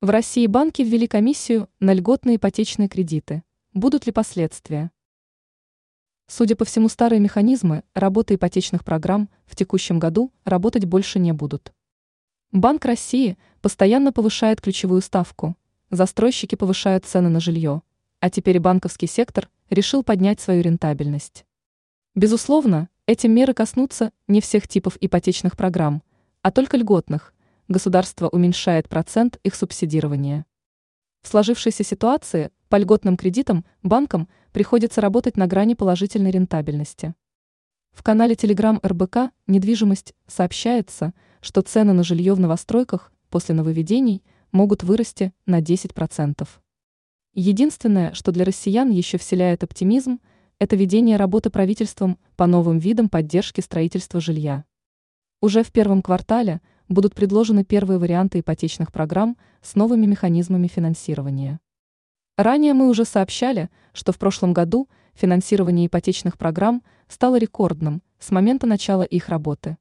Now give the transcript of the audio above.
В России банки ввели комиссию на льготные ипотечные кредиты. Будут ли последствия? Судя по всему, старые механизмы работы ипотечных программ в текущем году работать больше не будут. Банк России постоянно повышает ключевую ставку, застройщики повышают цены на жилье, а теперь банковский сектор решил поднять свою рентабельность. Безусловно, эти меры коснутся не всех типов ипотечных программ, а только льготных, государство уменьшает процент их субсидирования. В сложившейся ситуации по льготным кредитам банкам приходится работать на грани положительной рентабельности. В канале Telegram РБК «Недвижимость» сообщается, что цены на жилье в новостройках после нововведений могут вырасти на 10%. Единственное, что для россиян еще вселяет оптимизм, это ведение работы правительством по новым видам поддержки строительства жилья. Уже в первом квартале – будут предложены первые варианты ипотечных программ с новыми механизмами финансирования. Ранее мы уже сообщали, что в прошлом году финансирование ипотечных программ стало рекордным с момента начала их работы.